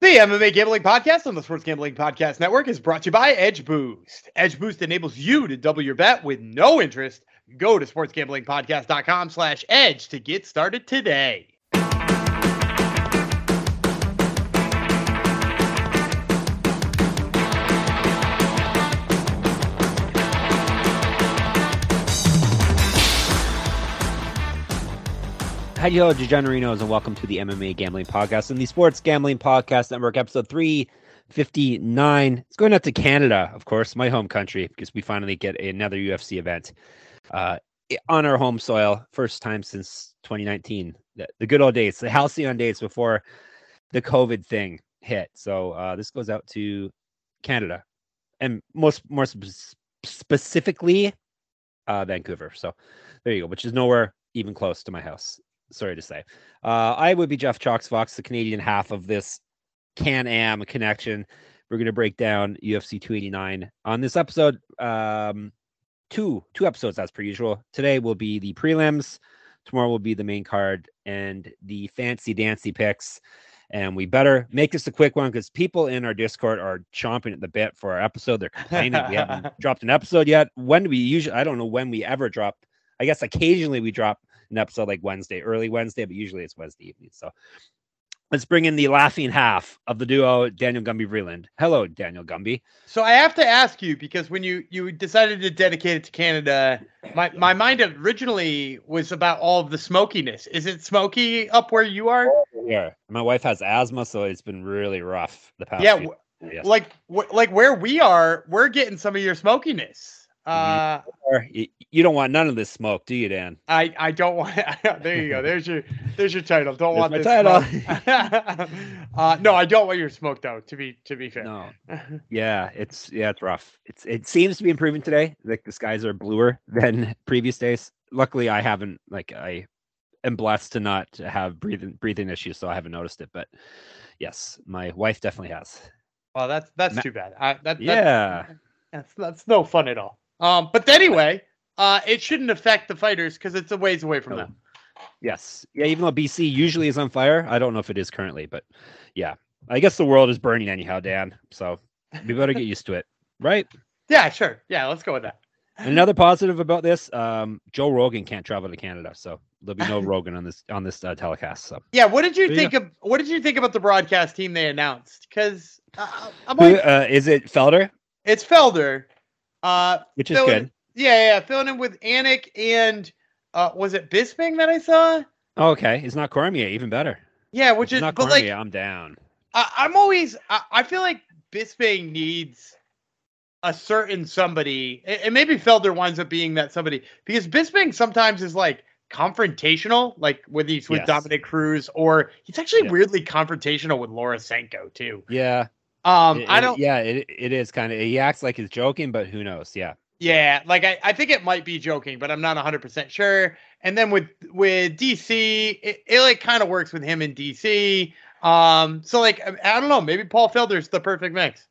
The MMA Gambling Podcast on the Sports Gambling Podcast Network is brought to you by Edge Boost. Edge Boost enables you to double your bet with no interest. Go to sportsgamblingpodcast.com slash edge to get started today. Hi, hello, Degenerinos, and welcome to the MMA Gambling Podcast and the Sports Gambling Podcast Network, episode 359. It's going out to Canada, of course, my home country, because we finally get another UFC event uh, on our home soil. First time since 2019. The, the good old days, the halcyon days before the COVID thing hit. So uh, this goes out to Canada and most more sp- specifically uh, Vancouver. So there you go, which is nowhere even close to my house sorry to say. Uh, I would be Jeff Chalkx Fox, the Canadian half of this Can Am connection. We're going to break down UFC 289 on this episode. Um, two two episodes as per usual. Today will be the prelims. Tomorrow will be the main card and the fancy dancy picks. And we better make this a quick one because people in our Discord are chomping at the bit for our episode. They're complaining we haven't dropped an episode yet. When do we usually? I don't know when we ever drop. I guess occasionally we drop an episode like Wednesday, early Wednesday, but usually it's Wednesday evening. So let's bring in the laughing half of the duo, Daniel Gumby Vreeland. Hello, Daniel Gumby. So I have to ask you because when you you decided to dedicate it to Canada, my my mind originally was about all of the smokiness. Is it smoky up where you are? Yeah, my wife has asthma, so it's been really rough the past. Yeah, w- like w- like where we are, we're getting some of your smokiness. Uh, you don't want none of this smoke, do you, Dan? I, I don't want. there you go. There's your there's your title. Don't There's want my this title. uh, no, I don't want your smoke though. To be to be fair. No. Yeah, it's yeah, it's rough. It's it seems to be improving today. Like the skies are bluer than previous days. Luckily, I haven't like I am blessed to not have breathing breathing issues, so I haven't noticed it. But yes, my wife definitely has. Well, that's that's Ma- too bad. I, that, that- Yeah. that's that's no fun at all. Um, but anyway, uh, it shouldn't affect the fighters because it's a ways away from No. them. Yes. Yeah, even though BC usually is on fire, I don't know if it is currently, but yeah. I guess the world is burning anyhow, Dan. So we better get used to it. Right? Yeah, sure. Yeah, let's go with that. Another positive about this, um, Joe Rogan can't travel to Canada, so there'll be no Rogan on this on this uh, telecast. So Yeah, what did you There you think of what did you think about the broadcast team they announced? Because uh, I'm like, uh, is it Felder? it's Felder, uh, Which is filling- good. Yeah, yeah, filling in with Anik and uh, was it Bisping that I saw? Oh, okay, it's not Cormier, even better. Yeah, which It's is not but Cormier. like I'm down. I, I'm always I, I feel like Bisping needs a certain somebody, and and maybe Felder winds up being that somebody because Bisping sometimes is like confrontational, like with he's with Yes. Dominick Cruz, or he's actually Yeah. weirdly confrontational with Laura Sanko too. Yeah, Um, it- I don't. Yeah, it, it is kind of. He acts like he's joking, but who knows? Yeah, Yeah, like I, I think it might be joking, but I'm not 100% sure. And then with with DC, it, it like kind of works with him in DC. Um, so like I, don't know, maybe Paul Felder's the perfect mix.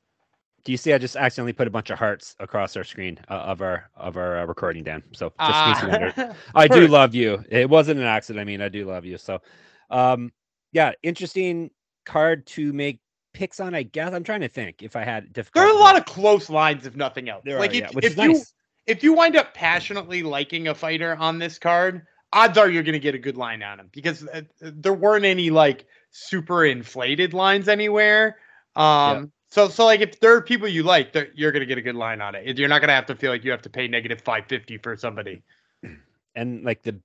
Do you see? I just accidentally put a bunch of hearts across our screen uh, of our of our uh, recording, Dan. So just in case you wondered. Ah, I do love you. It wasn't an accident. I mean, I do love you. So, um, yeah, interesting card to make picks on. I guess I'm trying to think if I had difficult. There are a lot of close lines, if nothing else. there like are, if, yeah, if you if you wind up passionately liking a fighter on this card, odds are you're going to get a good line on him because uh, there weren't any like super inflated lines anywhere. Um, so so like if there are people you like, you're going to get a good line on it. You're not going to have to feel like you have to pay negative five fifty for somebody. and like the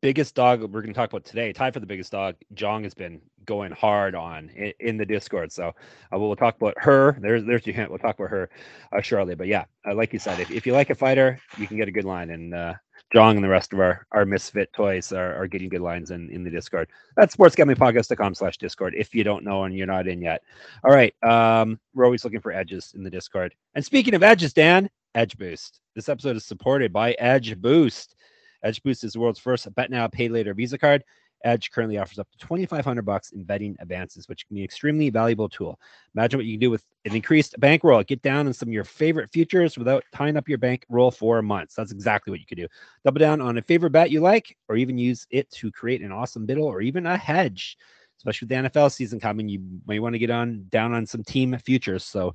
biggest dog we're going to talk about today, tied for the biggest dog, Jong has been going hard on in, in the Discord. So uh, we'll talk about her. There's there's your hint. We'll talk about her uh, shortly. But yeah, uh, like you said, if, if you like a fighter, you can get a good line. And uh, and the rest of our, our misfit toys are, are getting good lines in, in the Discord. That's sportsgamblingpodcast.com slash Discord if you don't know and you're not in yet. All right. Um, we're always looking for edges in the Discord. And speaking of edges, Dan, Edge Boost. This episode is supported by Edge Boost. Edge Boost is the world's first bet now, pay later Visa card. Edge currently offers up to 2500 bucks in betting advances, which can be an extremely valuable tool. Imagine what you can do with an increased bankroll. Get down on some of your favorite futures without tying up your bankroll for months. That's exactly what you could do. Double down on a favorite bet you like, or even use it to create an awesome biddle or even a hedge. especially with the NFL season coming. You may want to get on down on some team futures. So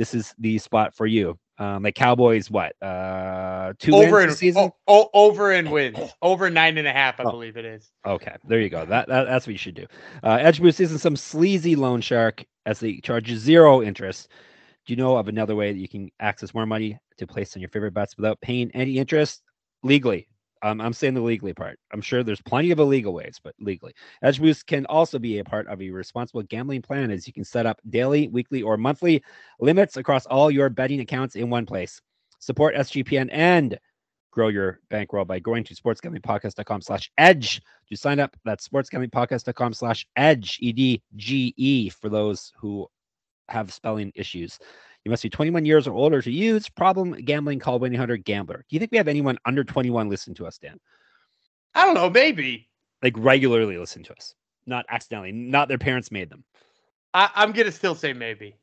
this is the spot for you. Um, like Cowboys, what? Uh, two over and season. oh, oh, over and wins over nine and a half, I Oh. believe it is. Okay, there you go. That, that that's what you should do. Uh, Edge Boost isn't some sleazy loan shark as they charge zero interest. Do you know of another way that you can access more money to place on your favorite bets without paying any interest legally? Um, I'm saying the legally part. I'm sure there's plenty of illegal ways, but legally. Edge Boost can also be a part of a responsible gambling plan as you can set up daily, weekly, or monthly limits across all your betting accounts in one place. Support SGPN and grow your bankroll by going to sportsgamblingpodcast.com slash edge to sign up. That's sportsgamblingpodcast.com slash edge, E D G E, for those who have spelling issues. You must be 21 years or older to use. Problem gambling, call 1 800 Gambler. Do you think we have anyone under 21 listen to us, Dan? I don't know, maybe. Like regularly listen to us, not accidentally, not their parents made them. I, I'm gonna still say maybe.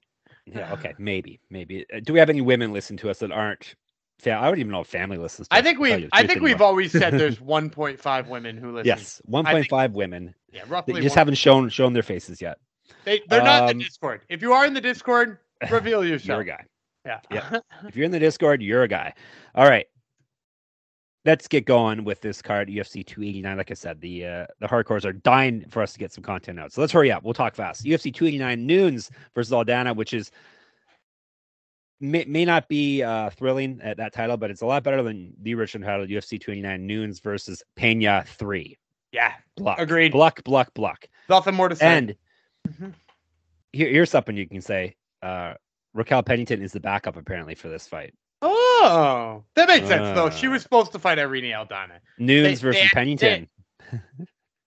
Yeah, okay, maybe, maybe. Uh, Do we have any women listen to us that aren't? Fa- I don't even know if family listens. To I think we've I think we've always said there's 1.5 women who listen. yes, 1.5 women Yeah, roughly. you just one- haven't shown shown their faces yet. They they're not in um, the Discord. If you are in the Discord, reveal You're yourself. a guy. Yeah. Yeah. If you're in the Discord, you're a guy. All right. Let's get going with this card, UFC 289. Like I said, the uh, the hardcores are dying for us to get some content out. So let's hurry up. We'll talk fast. UFC 289 Nunes versus Aldana, which is may, may not be uh, thrilling at that title, but it's a lot better than the original title, UFC 289 Nunes versus Pena 3. yeah. Block. Agreed. Block, block, block. Nothing more to say. And Mhm. here, here's something you can say. Uh, Raquel Pennington is the backup apparently for this fight. oh, that makes sense though. She Uh. was supposed to fight Irene Aldana. Nunes They- versus they- Pennington.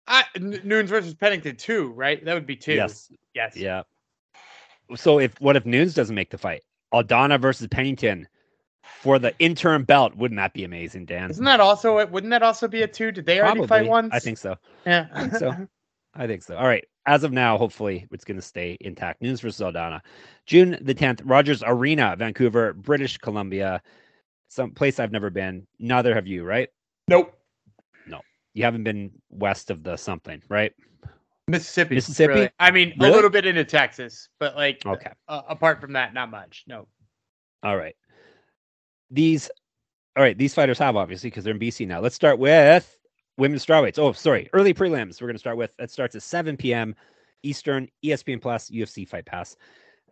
I, N- Nunes versus Pennington two, right? That would be two. Yes. Yes. Yeah. So if what if Nunes doesn't make the fight? Aldana versus Pennington for the interim belt. Wouldn't that be amazing, Dan? Isn't that also it? Wouldn't that also be a two? Did they already fight once? I think so. Yeah. I think so. I think so. All right. As of now, hopefully it's going to stay intact. Nunes versus Aldana. June the 10th, Rogers Arena, Vancouver, British Columbia. Some place I've never been. Neither have you, right? nope. No. You haven't been west of the something, right? Mississippi. Mississippi? really. I mean, Really? a little bit into Texas, but like, Okay. uh, apart from that, not much. No. All right. These, all right. These fighters have obviously because they're in BC now. Let's start with women's strawweights. Oh, sorry, early prelims. We're going to start with. It starts at 7 p.m. Eastern, ESPN Plus, UFC Fight Pass.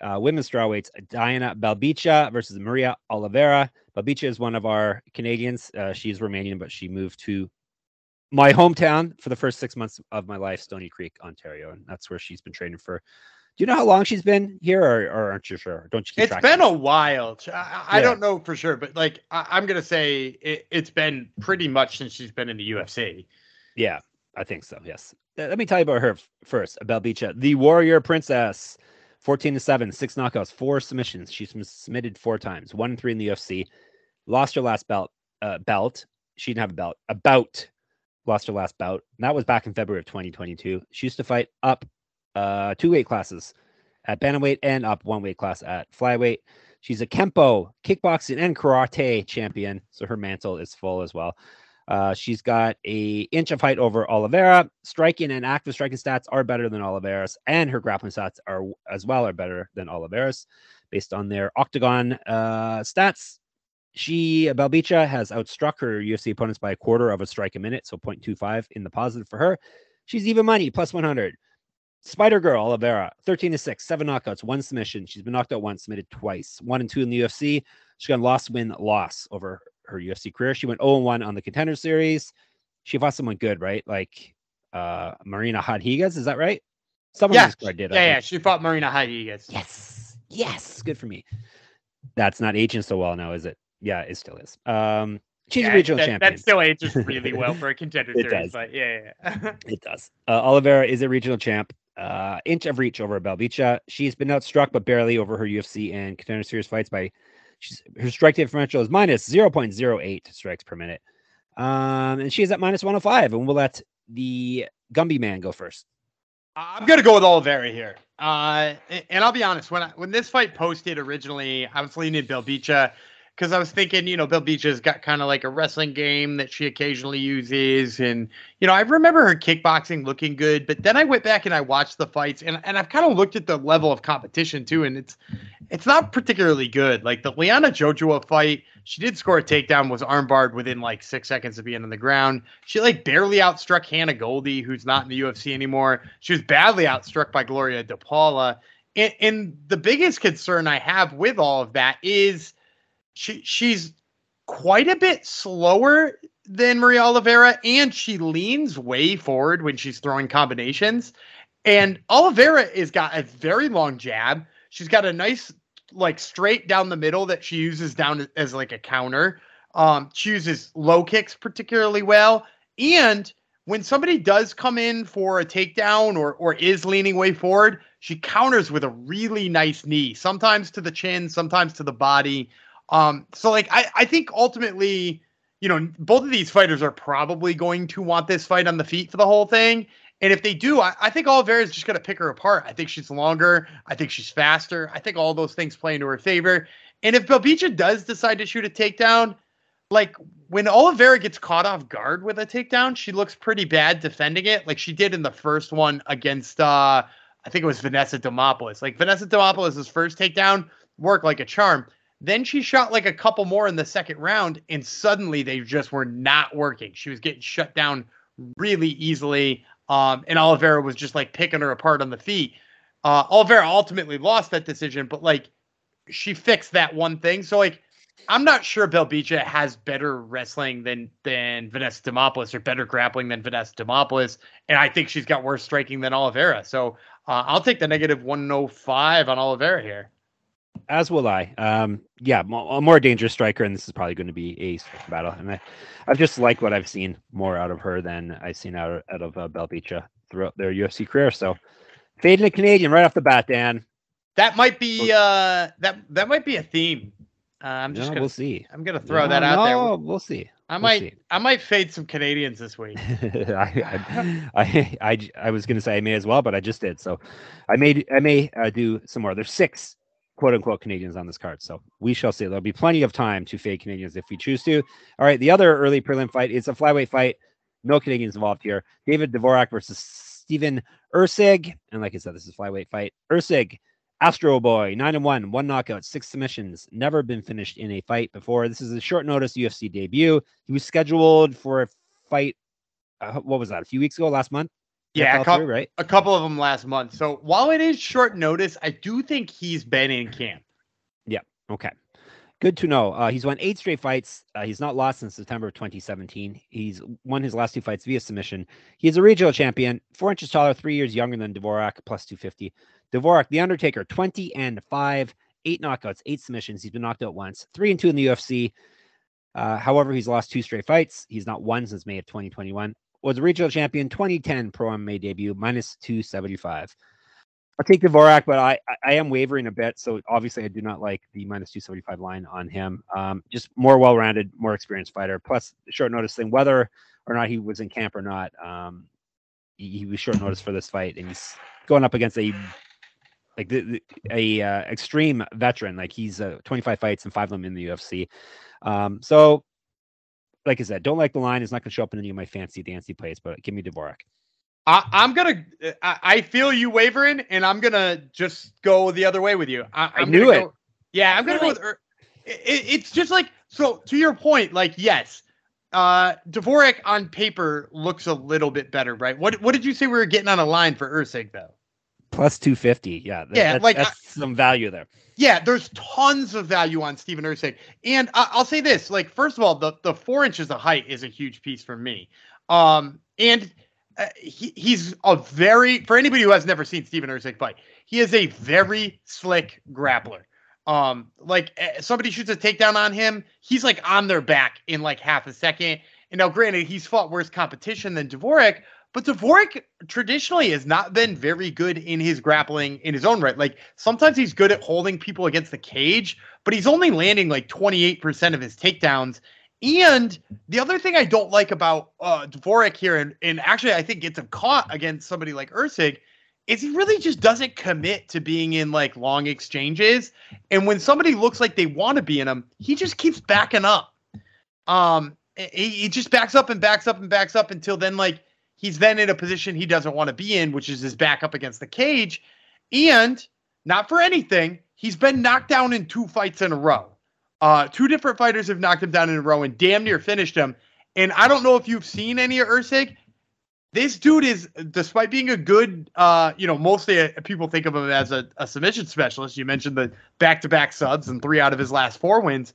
Uh, women's strawweights: Diana Belbita versus Maria Oliveira. Belbita is one of our Canadians. Uh, she's Romanian, but she moved to my hometown for the first six months of my life, Stoney Creek, Ontario, and that's where she's been training for. Do you know how long she's been here, or, or aren't you sure? Don't you? Keep It's been a while. I, I Yeah. don't know for sure, but like, I, I'm gonna say it, it's been pretty much since she's been in the UFC. Yeah, I think so. Yes. Uh, Let me tell you about her first. About Bicha, the Warrior Princess, fourteen to seven, six knockouts, four submissions. She's been submitted four times, one and three in the UFC. Lost her last belt. Uh, belt. She didn't have a belt. A bout. Lost her last bout. And that was back in February of 2022. She used to fight up uh, two weight classes at bantamweight and up one weight class at flyweight. She's a kempo, kickboxing, and karate champion, so her mantle is full as well. Uh, she's got a inch of height over Oliveira. Striking and active striking stats are better than Oliveira's, and her grappling stats are as well are better than Oliveira's, based on their octagon uh, stats. She Belbita has outstruck her UFC opponents by a quarter of a strike a minute, so 0.25 in the positive for her. She's even money plus 100. Spider Girl Oliveira, 13 to 6, seven knockouts, one submission. She's been knocked out once, submitted twice, one and two in the UFC. She got a loss, win, loss over her UFC career. She went 0 1 on the contender series. She fought someone good, right? Like uh Marina Rodriguez, is that right? Someone Yeah, on this card did. Yeah, yeah. She fought Marina Rodriguez. Yes. Yes. Good for me. That's not aging so well now, is it? Yeah, it still is. Um she's Yeah, a regional that, champion. That still ages really well for a contender It series, does. but yeah, yeah. It does. Uh, Oliveira is a regional champ. Uh, inch of reach over Belbita. She's been outstruck, but barely over her UFC and contender series fights by. She's her strike differential is minus zero point zero eight strikes per minute, um, and she is at minus one hundred five. And we'll let the Gumby man go first. I'm gonna go with Oliveira here. Uh, and I'll be honest, when I, when this fight posted originally, I was leaning Belbicha. Because I was thinking, you know, Belbita's got kind of like a wrestling game that she occasionally uses, and you know, I remember her kickboxing looking good. But then I went back and I watched the fights, and and I've kind of looked at the level of competition too, and it's it's not particularly good. Like the Liana Jojua fight, she did score a takedown, was armbarred within like six seconds of being on the ground. She like barely outstruck Hannah Goldy, who's not in the UFC anymore. She was badly outstruck by Gloria DePaula. And, and the biggest concern I have with all of that is she she's quite a bit slower than Maria Oliveira, and she leans way forward when she's throwing combinations. And Oliveira has got a very long jab. She's got a nice like straight down the middle that she uses down as like a counter. Um, she uses low kicks particularly well. And when somebody does come in for a takedown or or is leaning way forward, she counters with a really nice knee, sometimes to the chin, sometimes to the body. Um, so like I, I think ultimately, you know, both of these fighters are probably going to want this fight on the feet for the whole thing. And if they do, I, I think Oliveira is just going to pick her apart. I think she's longer. I think she's faster. I think all those things play into her favor. And if Belbita does decide to shoot a takedown, like when Oliveira gets caught off guard with a takedown, she looks pretty bad defending it, like she did in the first one against uh I think it was Vanessa Demopoulos. Like Vanessa Demopoulos' first takedown worked like a charm. Then she shot like a couple more in the second round, and suddenly they just were not working. She was getting shut down really easily. Um, and Oliveira was just like picking her apart on the feet. Uh, Oliveira ultimately lost that decision, but like she fixed that one thing. So like I'm not sure Belbita has better wrestling than than Vanessa Demopoulos or better grappling than Vanessa Demopoulos, and I think she's got worse striking than Oliveira. So uh, I'll take the negative 105 on Oliveira here. As will I. Um, yeah, a more dangerous striker, and this is probably going to be a battle. And I, I've just liked what I've seen more out of her than I've seen out, out of uh, Belbita throughout their UFC career. So, fading a Canadian right off the bat, Dan. That might be uh, that that might be a theme. Uh, I'm just no, gonna we'll see. I'm gonna throw no, that out there. no, there. We'll see. I we'll might see. I might fade some Canadians this week. I, I, I, I, I was gonna say I may as well, but I just did. So, I may I may uh, do some more. There's six quote unquote Canadians on this card. So we shall see. There'll be plenty of time to fade Canadians if we choose to. All right. The other early prelim fight is a flyweight fight. No Canadians involved here. David Dvorak versus Stephen Erceg. And like I said, this is a flyweight fight. Erceg, Astro Boy, nine and one, one knockout, six submissions. Never been finished in a fight before. This is a short notice UFC debut. He was scheduled for a fight. Uh, what was that? A few weeks ago, last month. Yeah, a, Fell cou- through, right? a couple of them last month. So while it is short notice, I do think he's been in camp. Yeah. Okay. Good to know. Uh, he's won eight straight fights. Uh, he's not lost since September of 2017. He's won his last two fights via submission. He's a regional champion, four inches taller, three years younger than Dvorak, plus 250. Dvorak, The Undertaker, 20 and five, eight knockouts, eight submissions. He's been knocked out once, three and two in the UFC. Uh, however, he's lost two straight fights. He's not won since May of 2021. Was a regional champion, 2010 pro MMA debut, minus 275. I'll take Dvorak, but I, I am wavering a bit. So obviously, I do not like the minus 275 line on him. Um, just more well rounded, more experienced fighter. Plus, short notice thing, whether or not he was in camp or not, um, he, he was short notice for this fight, and he's going up against a like the, the, a uh, extreme veteran. Like he's uh, 25 fights and five of them in the UFC. Um, so, like I said, don't like the line. It's not going to show up in any of my fancy dancy plays, but give me Dvorak. I, I'm gonna. I, I feel you wavering, and I'm gonna just go the other way with you. I, I knew it. Go, yeah, I'm gonna go with. Er- It, it's just like so. To your point, like yes, uh, Dvorak on paper looks a little bit better, right? What What did you say we were getting on a line for Erceg though? Plus 250. Yeah. that- Yeah, that's, like, that's some value there. Yeah, there's tons of value on Stephen Erceg. And I- I'll say this, like, first of all, the, the four inches of height is a huge piece for me. Um, and uh, he, he's a very, for anybody who has never seen Stephen Erceg fight, he is a very slick grappler. Um, like eh, somebody shoots a takedown on him, he's like on their back in like half a second. And now, granted, he's fought worse competition than Dvorak, but Dvorak traditionally has not been very good in his grappling in his own right. Like sometimes he's good at holding people against the cage, but he's only landing like 28% of his takedowns. And the other thing I don't like about uh, Dvorak here, and, and actually I think gets him caught against somebody like Erceg, is he really just doesn't commit to being in like long exchanges. And when somebody looks like they want to be in them, he just keeps backing up. Um, he, he just backs up and backs up and backs up until then, like he's then in a position he doesn't want to be in, which is his back up against the cage. And not for anything, he's been knocked down in two fights in a row. Uh, two different fighters have knocked him down in a row and damn near finished him. And I don't know if you've seen any of Erceg. This dude is, despite being a good, uh, you know, mostly a, people think of him as a, a submission specialist. You mentioned the back-to-back subs and three out of his last four wins.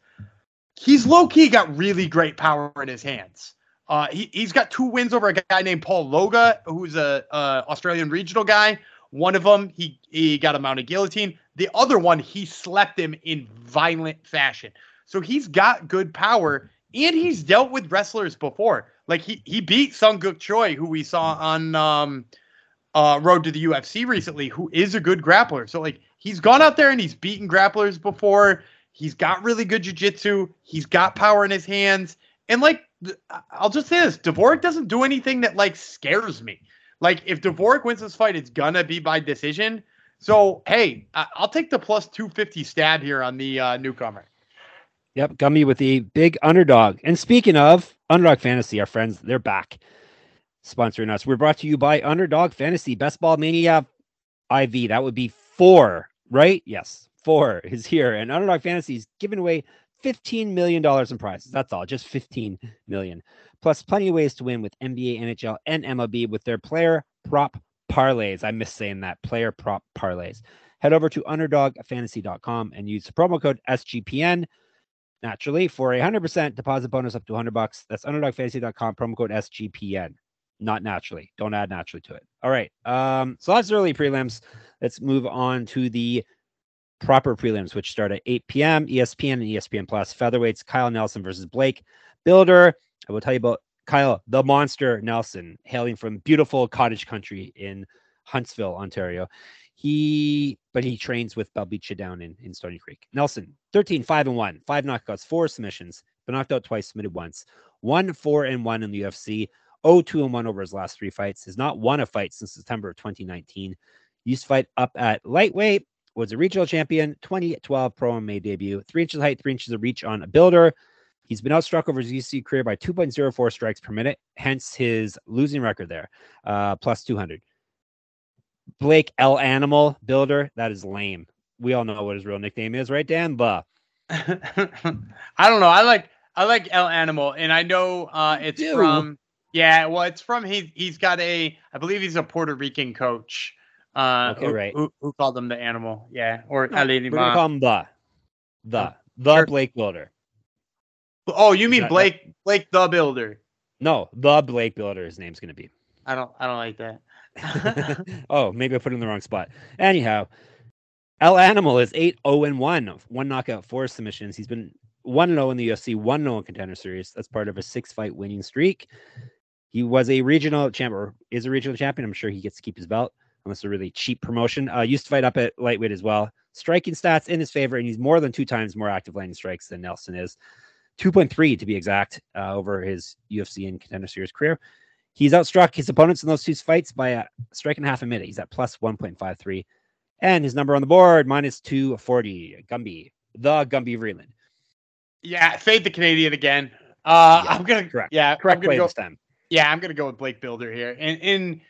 He's low key got really great power in his hands. Uh, he, he's got two wins over a guy named Paul Loga, who's a, Australian regional guy. One of them, he he got a mounted guillotine. The other one, he slept him in violent fashion. So he's got good power, and he's dealt with wrestlers before. Like he he beat Sung Guk Choi, who we saw on um, uh, Road to the UFC recently, who is a good grappler. So like he's gone out there and he's beaten grapplers before. He's got really good jiu-jitsu. He's got power in his hands. And like I'll just say this, Dvorak doesn't do anything that like scares me. Like if Dvorak wins this fight, it's gonna be by decision. So hey, I'll take the plus 250 stab here on the uh, newcomer. Yep, Gumby with the big underdog. And speaking of Underdog Fantasy, our friends, they're back sponsoring us. We're brought to you by Underdog Fantasy, Best Ball Mania IV. That would be four, right? Yes, four is here. And Underdog Fantasy is giving away $15 million in prizes. That's all, just 15 million. Plus, plenty of ways to win with NBA, NHL, and MLB with their player prop parlays. I miss saying that player prop parlays. Head over to underdogfantasy.com and use the promo code SGPN naturally for a 100% deposit bonus up to 100 bucks. That's underdogfantasy.com, promo code SGPN. Not naturally. Don't add naturally to it. All right. Um, so that's early prelims. Let's move on to the proper prelims, which start at 8 p.m. ESPN and ESPN Plus. Featherweights, Kyle Nelson versus Blake Bilder. I will tell you about Kyle, the monster Nelson, hailing from beautiful cottage country in Huntsville, Ontario. He, but he trains with Belbicha down in, in Stoney Creek. Nelson, 13, 5 and 1, five knockouts, four submissions, been knocked out twice, submitted once, one, 4 and 1 in the UFC, 0, 2 and 1 over his last three fights, has not won a fight since September of 2019. Used to fight up at lightweight, was a regional champion, 2012 pro MMA debut, three inches height, three inches of reach on a Bilder. He's been outstruck over his UFC career by 2.04 strikes per minute, hence his losing record there, uh, plus 200. Blake El Animal Bilder, That is lame. We all know what his real nickname is, right, Dan? Buh. I don't know. I like I like El Animal, and I know uh, it's from yeah. Well, it's from he he's got a I believe he's a Puerto Rican coach. Uh, okay, who, right. Who, who, called him the animal? Yeah, or no, we're gonna call him the the the sure. Blake Builder. Oh, you mean Blake that? Blake the Builder? No, the Blake Builder. His name's gonna be. I don't I don't like that. oh, maybe I put him in the wrong spot. Anyhow, El Animal is 8 0 and 1, one knockout, four submissions. He's been 1 0 in the UFC, 1 0 in contender series. That's part of a six fight winning streak. He was a regional champ, or is a regional champion. I'm sure he gets to keep his belt, unless a really cheap promotion. Uh, used to fight up at lightweight as well. Striking stats in his favor, and he's more than two times more active landing strikes than Nelson is. 2.3 to be exact uh, over his UFC and contender series career. He's outstruck his opponents in those two fights by a strike and a half a minute. He's at plus 1.53. And his number on the board, minus 240. Gumby, the Gumby Vreeland. Yeah, fade the Canadian again. Uh, yeah, I'm gonna correct. Yeah, correct I'm gonna go, this time. Yeah, I'm gonna go with Blake Bilder here. And in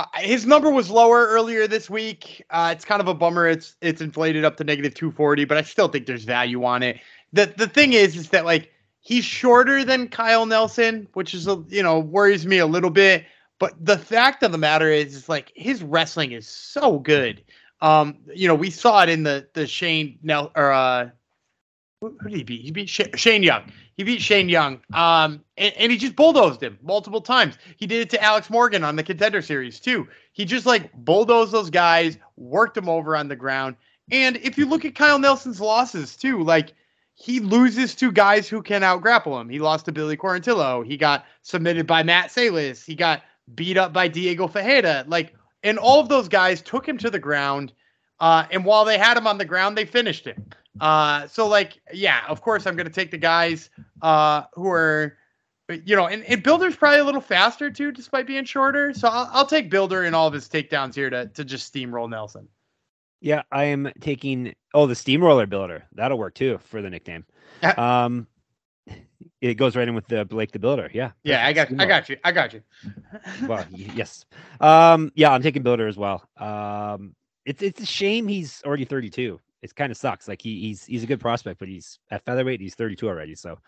uh, his number was lower earlier this week. Uh, it's kind of a bummer. It's it's inflated up to negative 240, but I still think there's value on it. The the thing is, is that like He's shorter than Kyle Nelson, which is a you know worries me a little bit. But the fact of the matter is, is like his wrestling is so good. Um, you know, we saw it in the the Shane Nel or uh, who, did he beat? He beat Shane Young. He beat Shane Young. Um, and, and he just bulldozed him multiple times. He did it to Alex Morgan on the Contender Series too. He just like bulldozed those guys, worked them over on the ground. And if you look at Kyle Nelson's losses too, like he loses to guys who can out grapple him. He lost to Billy Quarantillo. He got submitted by Matt Sayles. He got beat up by Diego Ferreira. Like, and all of those guys took him to the ground. Uh, and while they had him on the ground, they finished him. Uh, so like, yeah, of course, I'm going to take the guys uh, who are you know, and, and Bilder's probably a little faster too, despite being shorter. So I'll, I'll take Bilder and all of his takedowns here to to just steamroll Nelson. Yeah, I am taking oh the steamroller builder. That'll work too for the nickname. um it goes right in with the Blake the Builder. Yeah. Yeah, I got I got you. I got you. well, yes. Um yeah, I'm taking Bilder as well. Um it's it's a shame he's already 32. It kind of sucks. Like he, he's he's a good prospect, but he's at featherweight, he's 32 already. So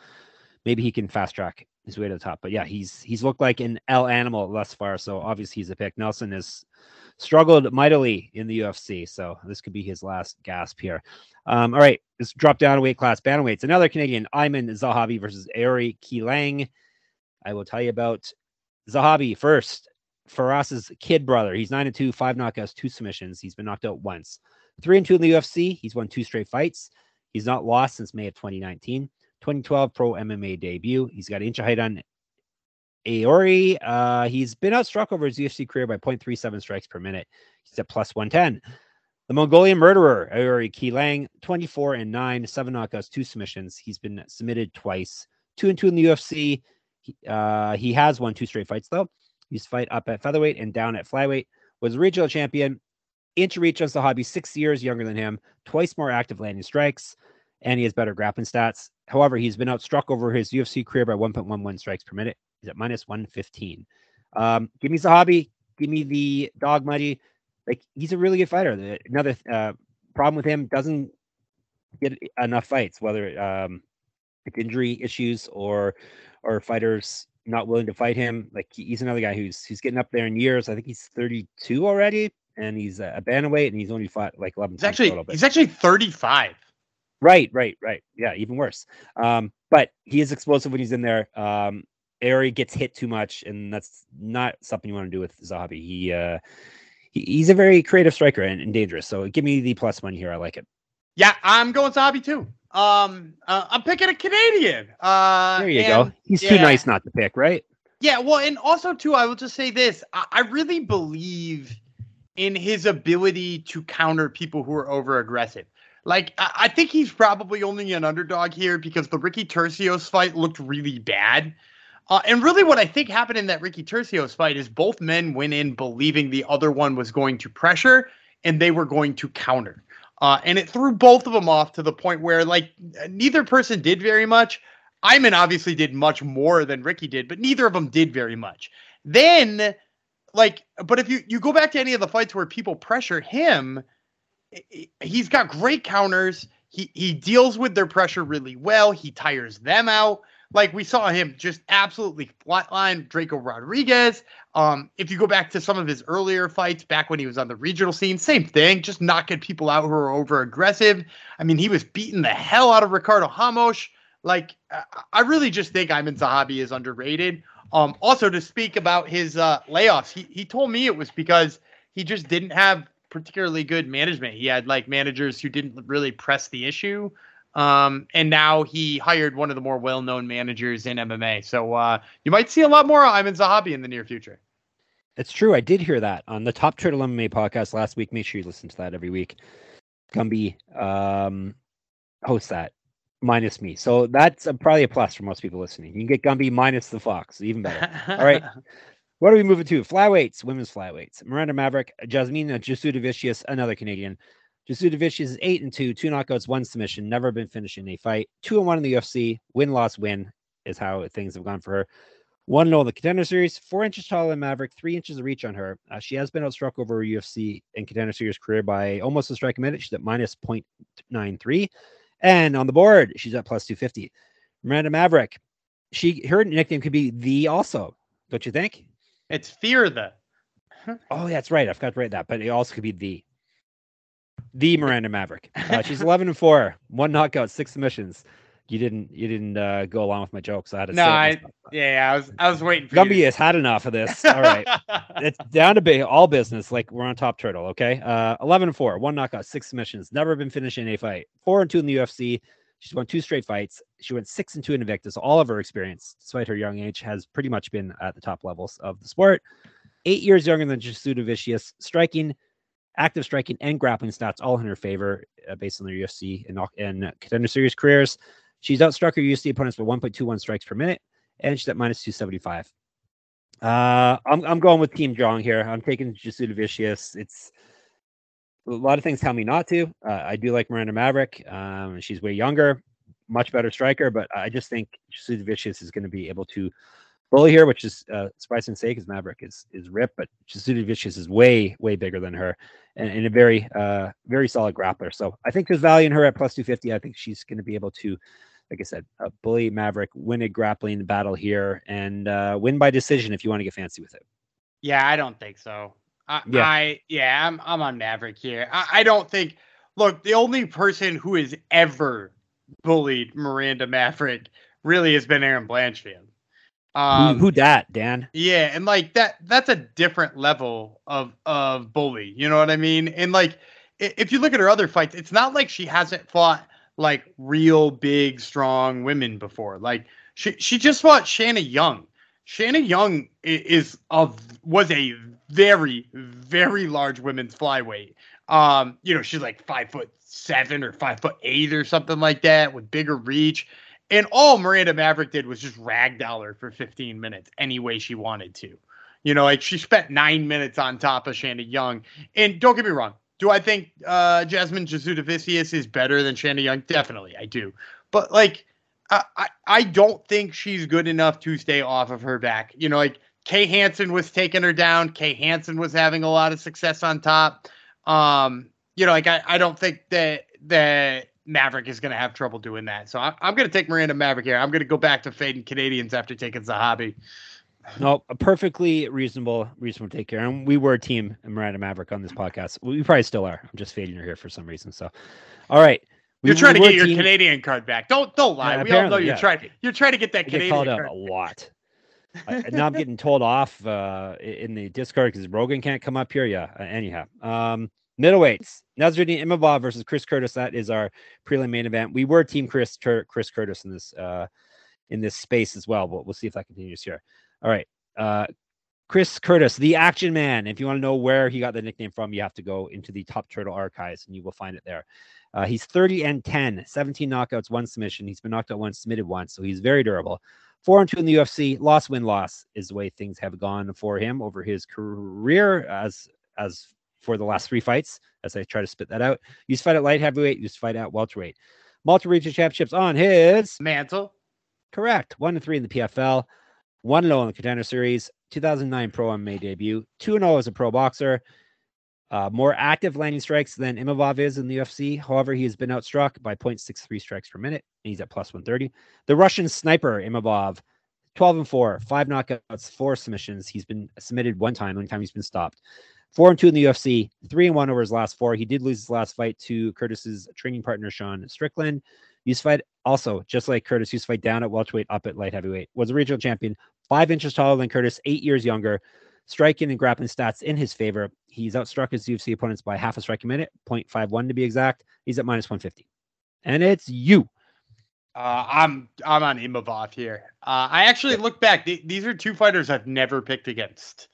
maybe he can fast track his way to the top. But yeah, he's he's looked like an L animal thus far. So obviously he's a pick. Nelson has struggled mightily in the UFC. So this could be his last gasp here. Um, all right, let's drop down a weight class. Bantamweights. Another Canadian, Aiemann Zahabi versus Aori Qileng. I will tell you about Zahabi first. Firas's kid brother. He's nine and two, five knockouts, two submissions. He's been knocked out once. Three and two in the UFC. He's won two straight fights. He's not lost since May of 2019. 2012 pro MMA debut. He's got inch of height on Aori. Uh, he's been outstruck over his UFC career by 0.37 strikes per minute. He's at plus 110. The Mongolian murderer, Aori Qileng, 24 and 9, seven knockouts, two submissions. He's been submitted twice, two and two in the UFC. He, uh, he has won two straight fights, though. He's fight up at featherweight and down at flyweight. Was regional champion. Inch reach the hobby six years younger than him, twice more active landing strikes, and he has better grappling stats. However, he's been outstruck over his UFC career by 1.11 strikes per minute. He's at minus 115. Um, give me Zahabi. Give me the dog muddy. Like he's a really good fighter. Another uh, problem with him doesn't get enough fights, whether um, it's injury issues or or fighters not willing to fight him. Like he's another guy who's who's getting up there in years. I think he's 32 already, and he's a bantamweight, and he's only fought like 11. He's actually he's actually 35. Right, right, right. Yeah, even worse. Um, but he is explosive when he's in there. Um, Aori gets hit too much, and that's not something you want to do with Zahabi. He, uh, he he's a very creative striker and, and, dangerous. So give me the plus money here. I like it. Yeah, I'm going Zahabi too. Um, uh, I'm picking a Canadian. Uh, there you and, go. He's yeah. too nice not to pick, right? Yeah. Well, and also too, I will just say this: I, I really believe in his ability to counter people who are over aggressive. Like, I, think he's probably only an underdog here because the Ricky Turcios fight looked really bad. Uh, and really, what I think happened in that Ricky Turcios fight is both men went in believing the other one was going to pressure and they were going to counter. Uh, and it threw both of them off to the point where, like, neither person did very much. Aiemann obviously did much more than Ricky did, but neither of them did very much. Then, like, but if you you go back to any of the fights where people pressure him, he's got great counters. He he deals with their pressure really well. He tires them out. Like we saw him just absolutely flatline Draco Rodriguez. Um, if you go back to some of his earlier fights, back when he was on the regional scene, same thing, just knocking people out who are over aggressive. I mean, he was beating the hell out of Ricardo Ramos. Like, I really just think Aiemann Zahabi is underrated. Um, also to speak about his uh, layoffs, he he told me it was because he just didn't have particularly good management. He had like managers who didn't really press the issue. Um, and now he hired one of the more well-known managers in MMA. So uh, you might see a lot more Aiemann Zahabi in the near future. It's true. I did hear that on the Top Turtle MMA podcast last week. Make sure you listen to that every week. Gumby um, hosts that minus me. So that's a, probably a plus for most people listening. You can get Gumby minus the Fox, even better. All right. What are we moving to? Flyweights, women's flyweights. Miranda Maverick, Jasmine Jasudavicius, another Canadian. Jasudavicius is eight and two, two knockouts, one submission, never been finished in a fight. Two and one in the UFC. Win, loss, win is how things have gone for her. One in the contender series, four inches taller than Maverick, three inches of reach on her. Uh, she has been outstruck over her UFC and contender series career by almost a strike a minute. She's at minus 0.93. And on the board, she's at plus 250. Miranda Maverick, she her nickname could be the also, don't you think? It's fear the. oh, that's right. I forgot to write that, but it also could be the the Miranda Maverick. Uh, she's 11 and four, one knockout, six submissions. You didn't you didn't uh, go along with my jokes. I had to. No, I yeah, I was I was waiting. for Gumby has had enough of this. All right, it's down to be all business. Like we're on top turtle. Okay, uh, 11 and four, one knockout, six submissions. Never been finished in a fight. Four and two in the UFC. She's won two straight fights. She went six and two in Invicta. All of her experience, despite her young age, has pretty much been at the top levels of the sport. Eight years younger than Jasudavicius, striking, active striking, and grappling stats all in her favor uh, based on their UFC and, and contender series careers. She's outstruck her UFC opponents by 1.21 strikes per minute and she's at minus 275. Uh, I'm I'm going with Team Jong here. I'm taking Jasudavicius. It's a lot of things tell me not to. Uh, I do like Miranda Maverick. Um, she's way younger, much better striker, but I just think Jasudavicius is going to be able to bully here, which is uh, surprising to say because Maverick is is ripped, but Jasudavicius is way way bigger than her and, and a very uh very solid grappler. So I think there's value in her at plus 250. I think she's going to be able to like I said, uh, bully Maverick, win a grappling battle here, and uh, win by decision if you want to get fancy with it. Yeah, I don't think so. I, yeah, I, yeah, I'm I'm on Maverick here. I, I don't think. Look, the only person who has ever bullied Miranda Maverick really has been Erin Blanchfield. Um, who, who that, Dan? Yeah, and like that that's a different level of of bully. You know what I mean? And like if you look at her other fights, it's not like she hasn't fought like real big, strong women before. Like she she just fought Shanna Young. Shanna Young is of was a very very large women's flyweight. Um, you know, she's like five foot seven or five foot eight or something like that with bigger reach. And all Miranda Maverick did was just ragdoll her for 15 minutes any way she wanted to. You know, like she spent nine minutes on top of Shanna Young. And don't get me wrong, do I think uh, Jasmine Jasudavicius is better than Shanna Young? Definitely, I do. But like, I, I, I don't think she's good enough to stay off of her back. You know, like Kay Hansen was taking her down. Kay Hansen was having a lot of success on top. Um, you know, like I, I don't think that that Maverick is going to have trouble doing that. So I, I'm going to take Miranda Maverick here. I'm going to go back to fading Canadians after taking Zahabi. No, a perfectly reasonable, reasonable take care. And we were a team Miranda Maverick on this podcast. We probably still are. I'm just fading her here for some reason. So, all right. We, you're trying we to get your team. Canadian card back. Don't don't lie. Yeah, we all know you're yeah. trying. You're trying to get that I Canadian get called out a lot. I, now I'm getting told off uh, in the Discord because Rogan can't come up here. Yeah. Uh, anyhow, um, middleweights. Nassourdine Imavov versus Chris Curtis. That is our prelim main event. We were team Chris Chris Curtis in this uh, in this space as well, but we'll see if that continues here. All right. Uh, Chris Curtis, the action man. If you want to know where he got the nickname from, you have to go into the Top Turtle archives and you will find it there. Uh, he's 30 and 10, 17 knockouts, one submission. He's been knocked out once, submitted once, so he's very durable. Four and two in the UFC. Loss, win, loss is the way things have gone for him over his career as as for the last three fights. As I try to spit that out, used to fight at light heavyweight, used to fight at welterweight. Multiple regional championships on his mantle. Correct. One and three in the PFL. 1 0 in the contender series, 2009 pro MMA debut, 2 and 0 as a pro boxer. Uh, more active landing strikes than Imavov is in the UFC. However, he has been outstruck by 0.63 strikes per minute. And he's at plus 130. The Russian sniper, Imavov, 12 and 4, five knockouts, four submissions. He's been submitted one time, only time he's been stopped. Four and two in the UFC, three and one over his last four. He did lose his last fight to Curtis's training partner, Sean Strickland. Used to fight also, just like Curtis, used to fight down at welterweight, up at light heavyweight. Was a regional champion, five inches taller than Curtis, eight years younger. Striking and grappling stats in his favor. He's outstruck his UFC opponents by half a strike a minute, 0.51 to be exact. He's at minus 150. And it's you. Uh, I'm I'm on Imavov here. Uh, I actually look back. Th- these are two fighters I've never picked against.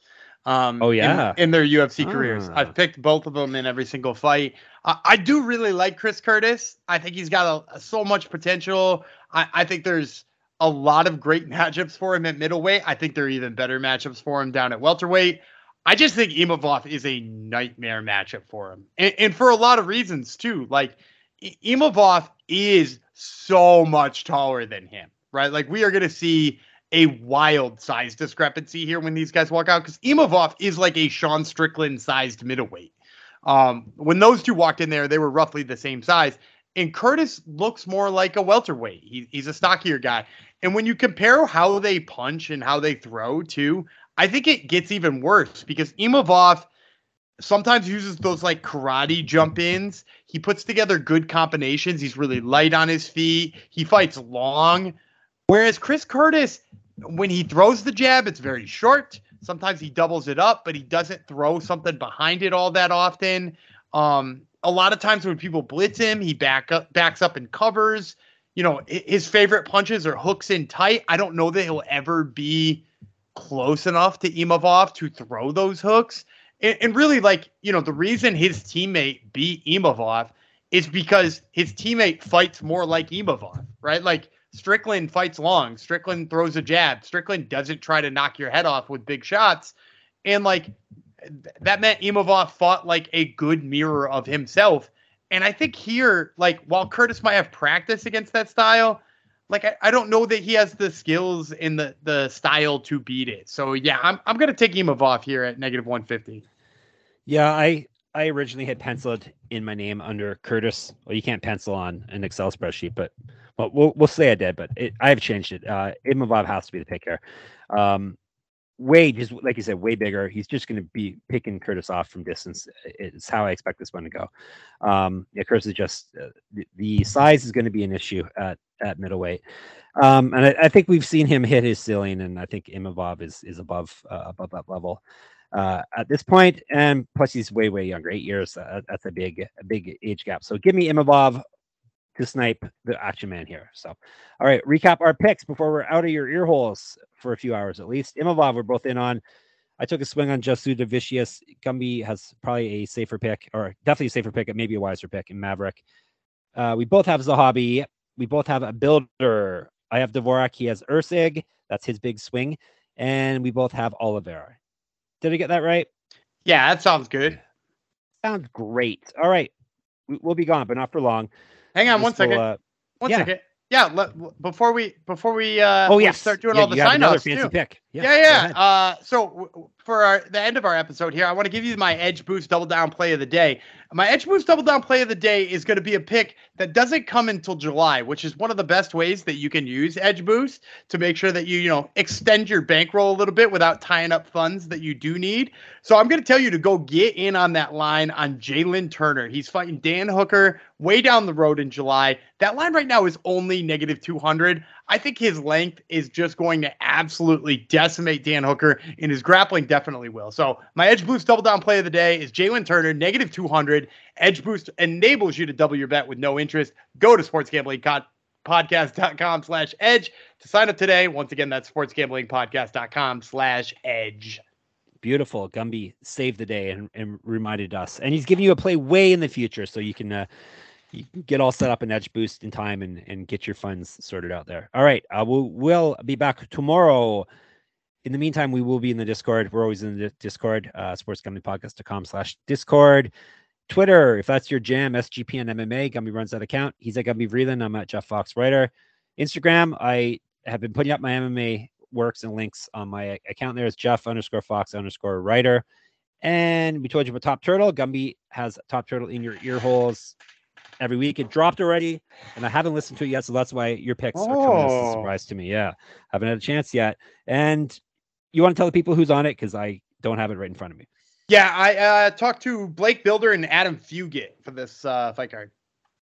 Um, oh yeah, in, in their UFC ah. careers, I've picked both of them in every single fight. Uh, I do really like Chris Curtis. I think he's got a, so much potential. I, I think there's a lot of great matchups for him at middleweight. I think there are even better matchups for him down at welterweight. I just think Imavov is a nightmare matchup for him, and, and for a lot of reasons too. Like Imavov is so much taller than him, right? Like we are going to see a wild size discrepancy here when these guys walk out because Imavov is like a Sean Strickland sized middleweight. Um, when those two walked in there, they were roughly the same size. And Curtis looks more like a welterweight. He, he's a stockier guy. And when you compare how they punch and how they throw, too, I think it gets even worse because Imavov sometimes uses those like karate jump ins. He puts together good combinations. He's really light on his feet. He fights long. Whereas Chris Curtis, when he throws the jab, it's very short. Sometimes he doubles it up, but he doesn't throw something behind it all that often. Um, a lot of times when people blitz him, he back up, backs up and covers. You know, his favorite punches are hooks in tight. I don't know that he'll ever be close enough to Imavov to throw those hooks. And, and really, like, you know, the reason his teammate beat Imavov is because his teammate fights more like Imavov, right? Like, Strickland fights long. Strickland throws a jab. Strickland doesn't try to knock your head off with big shots. And like that meant Imavov fought like a good mirror of himself. And I think here, like, while Curtis might have practice against that style, like I, I don't know that he has the skills in the the style to beat it. So yeah, I'm I'm gonna take Imavov here at negative 150. Yeah, I I originally had penciled in my name under Curtis. Well, you can't pencil on an Excel spreadsheet, but well, we'll, we'll say I did, but it, I've changed it. Uh, Imavov has to be the pick here. Um, Wade is like you said, way bigger. He's just going to be picking Curtis off from distance. It's how I expect this one to go. Um, yeah, Curtis is just uh, the, the, size is going to be an issue at at middleweight, um, and I, I, think we've seen him hit his ceiling, and I think Imavov is is above uh, above that level uh, at this point, and plus he's way way younger, eight years. Uh, that's a big a big age gap. So give me Imavov to snipe the action man here. So, all right, recap our picks before we're out of your ear holes for a few hours at least. Imavov, we're both in on. I took a swing on Jasudavicius. Vicious. Gumby has probably a safer pick, or definitely a safer pick, maybe a wiser pick in Maverick. Uh, we both have Zahabi. We both have a Bilder. I have Dvorak. He has Erceg. That's his big swing. And we both have Oliveira. Did I get that right? Yeah, that sounds good. Sounds great. All right. We'll be gone, but not for long. Hang on one second. Uh, one yeah. second. Yeah, before we before we uh oh, yes. start doing yeah, all the sign offs fancy too. pick. Yeah, yeah. yeah. Uh, so for our, the end of our episode here, I want to give you my Edge Boost Double Down Play of the Day. My Edge Boost Double Down Play of the Day is going to be a pick that doesn't come until July, which is one of the best ways that you can use Edge Boost to make sure that you, you know, extend your bankroll a little bit without tying up funds that you do need. So I'm going to tell you to go get in on that line on Jalen Turner. He's fighting Dan Hooker way down the road in July. That line right now is only negative 200. I think his length is just going to absolutely decimate Dan Hooker, and his grappling definitely will. So my Edge Boost double down play of the day is Jalen Turner, negative 200. Edge Boost enables you to double your bet with no interest. Go to sportsgamblingpodcast.com slash edge to sign up today. Once again, that's sportsgamblingpodcast.com slash edge. Beautiful. Gumby saved the day and, and reminded us. And he's giving you a play way in the future so you can uh, – you get all set up in Edge Boost in time and, and get your funds sorted out there. All right. Uh, we'll, we'll be back tomorrow. In the meantime, we will be in the Discord. We're always in the Discord, uh, sportsgamblingpodcast.com slash Discord. Twitter, if that's your jam, SGPN MMA. Gumby runs that account. He's at Gumby Vreeland. I'm at Jeff Fox Writer. Instagram, I have been putting up my MMA works and links on my account there. It's Jeff underscore Fox underscore Writer. And we told you about Top Turtle. Gumby has Top Turtle in your ear holes every week. It dropped already, and I haven't listened to it yet, so that's why your picks oh. are coming as a oh. surprise to me. Yeah, I haven't had a chance yet. And you want to tell the people who's on it because I don't have it right in front of me. Yeah, I uh, talked to Blake Bilder and Adam Fugitt for this uh, fight card.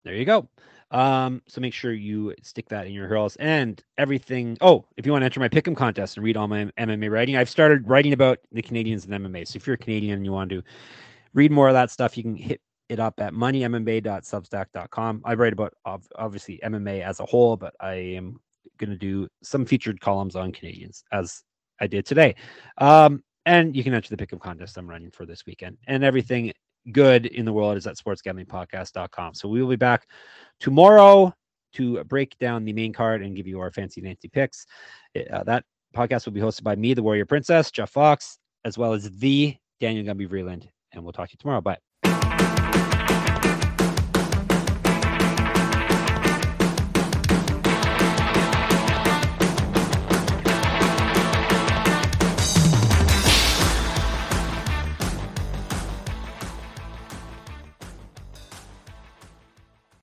There you go. Um, so make sure you stick that in your hurls and everything. Oh, if you want to enter my pick'em contest and read all my MMA writing, I've started writing about the Canadians and MMA. So if you're a Canadian and you want to read more of that stuff, you can hit it up at moneymma.substack.com. I write about obviously MMA as a whole, but I am going to do some featured columns on Canadians as I did today. Um, and you can enter the pick'em contest I'm running for this weekend. And everything good in the world is at sportsgamblingpodcast.com. So we will be back tomorrow to break down the main card and give you our fancy fancy picks. Uh, that podcast will be hosted by me, the Warrior Princess, Jeff Fox, as well as the Daniel Gumby Vreeland. And we'll talk to you tomorrow. Bye.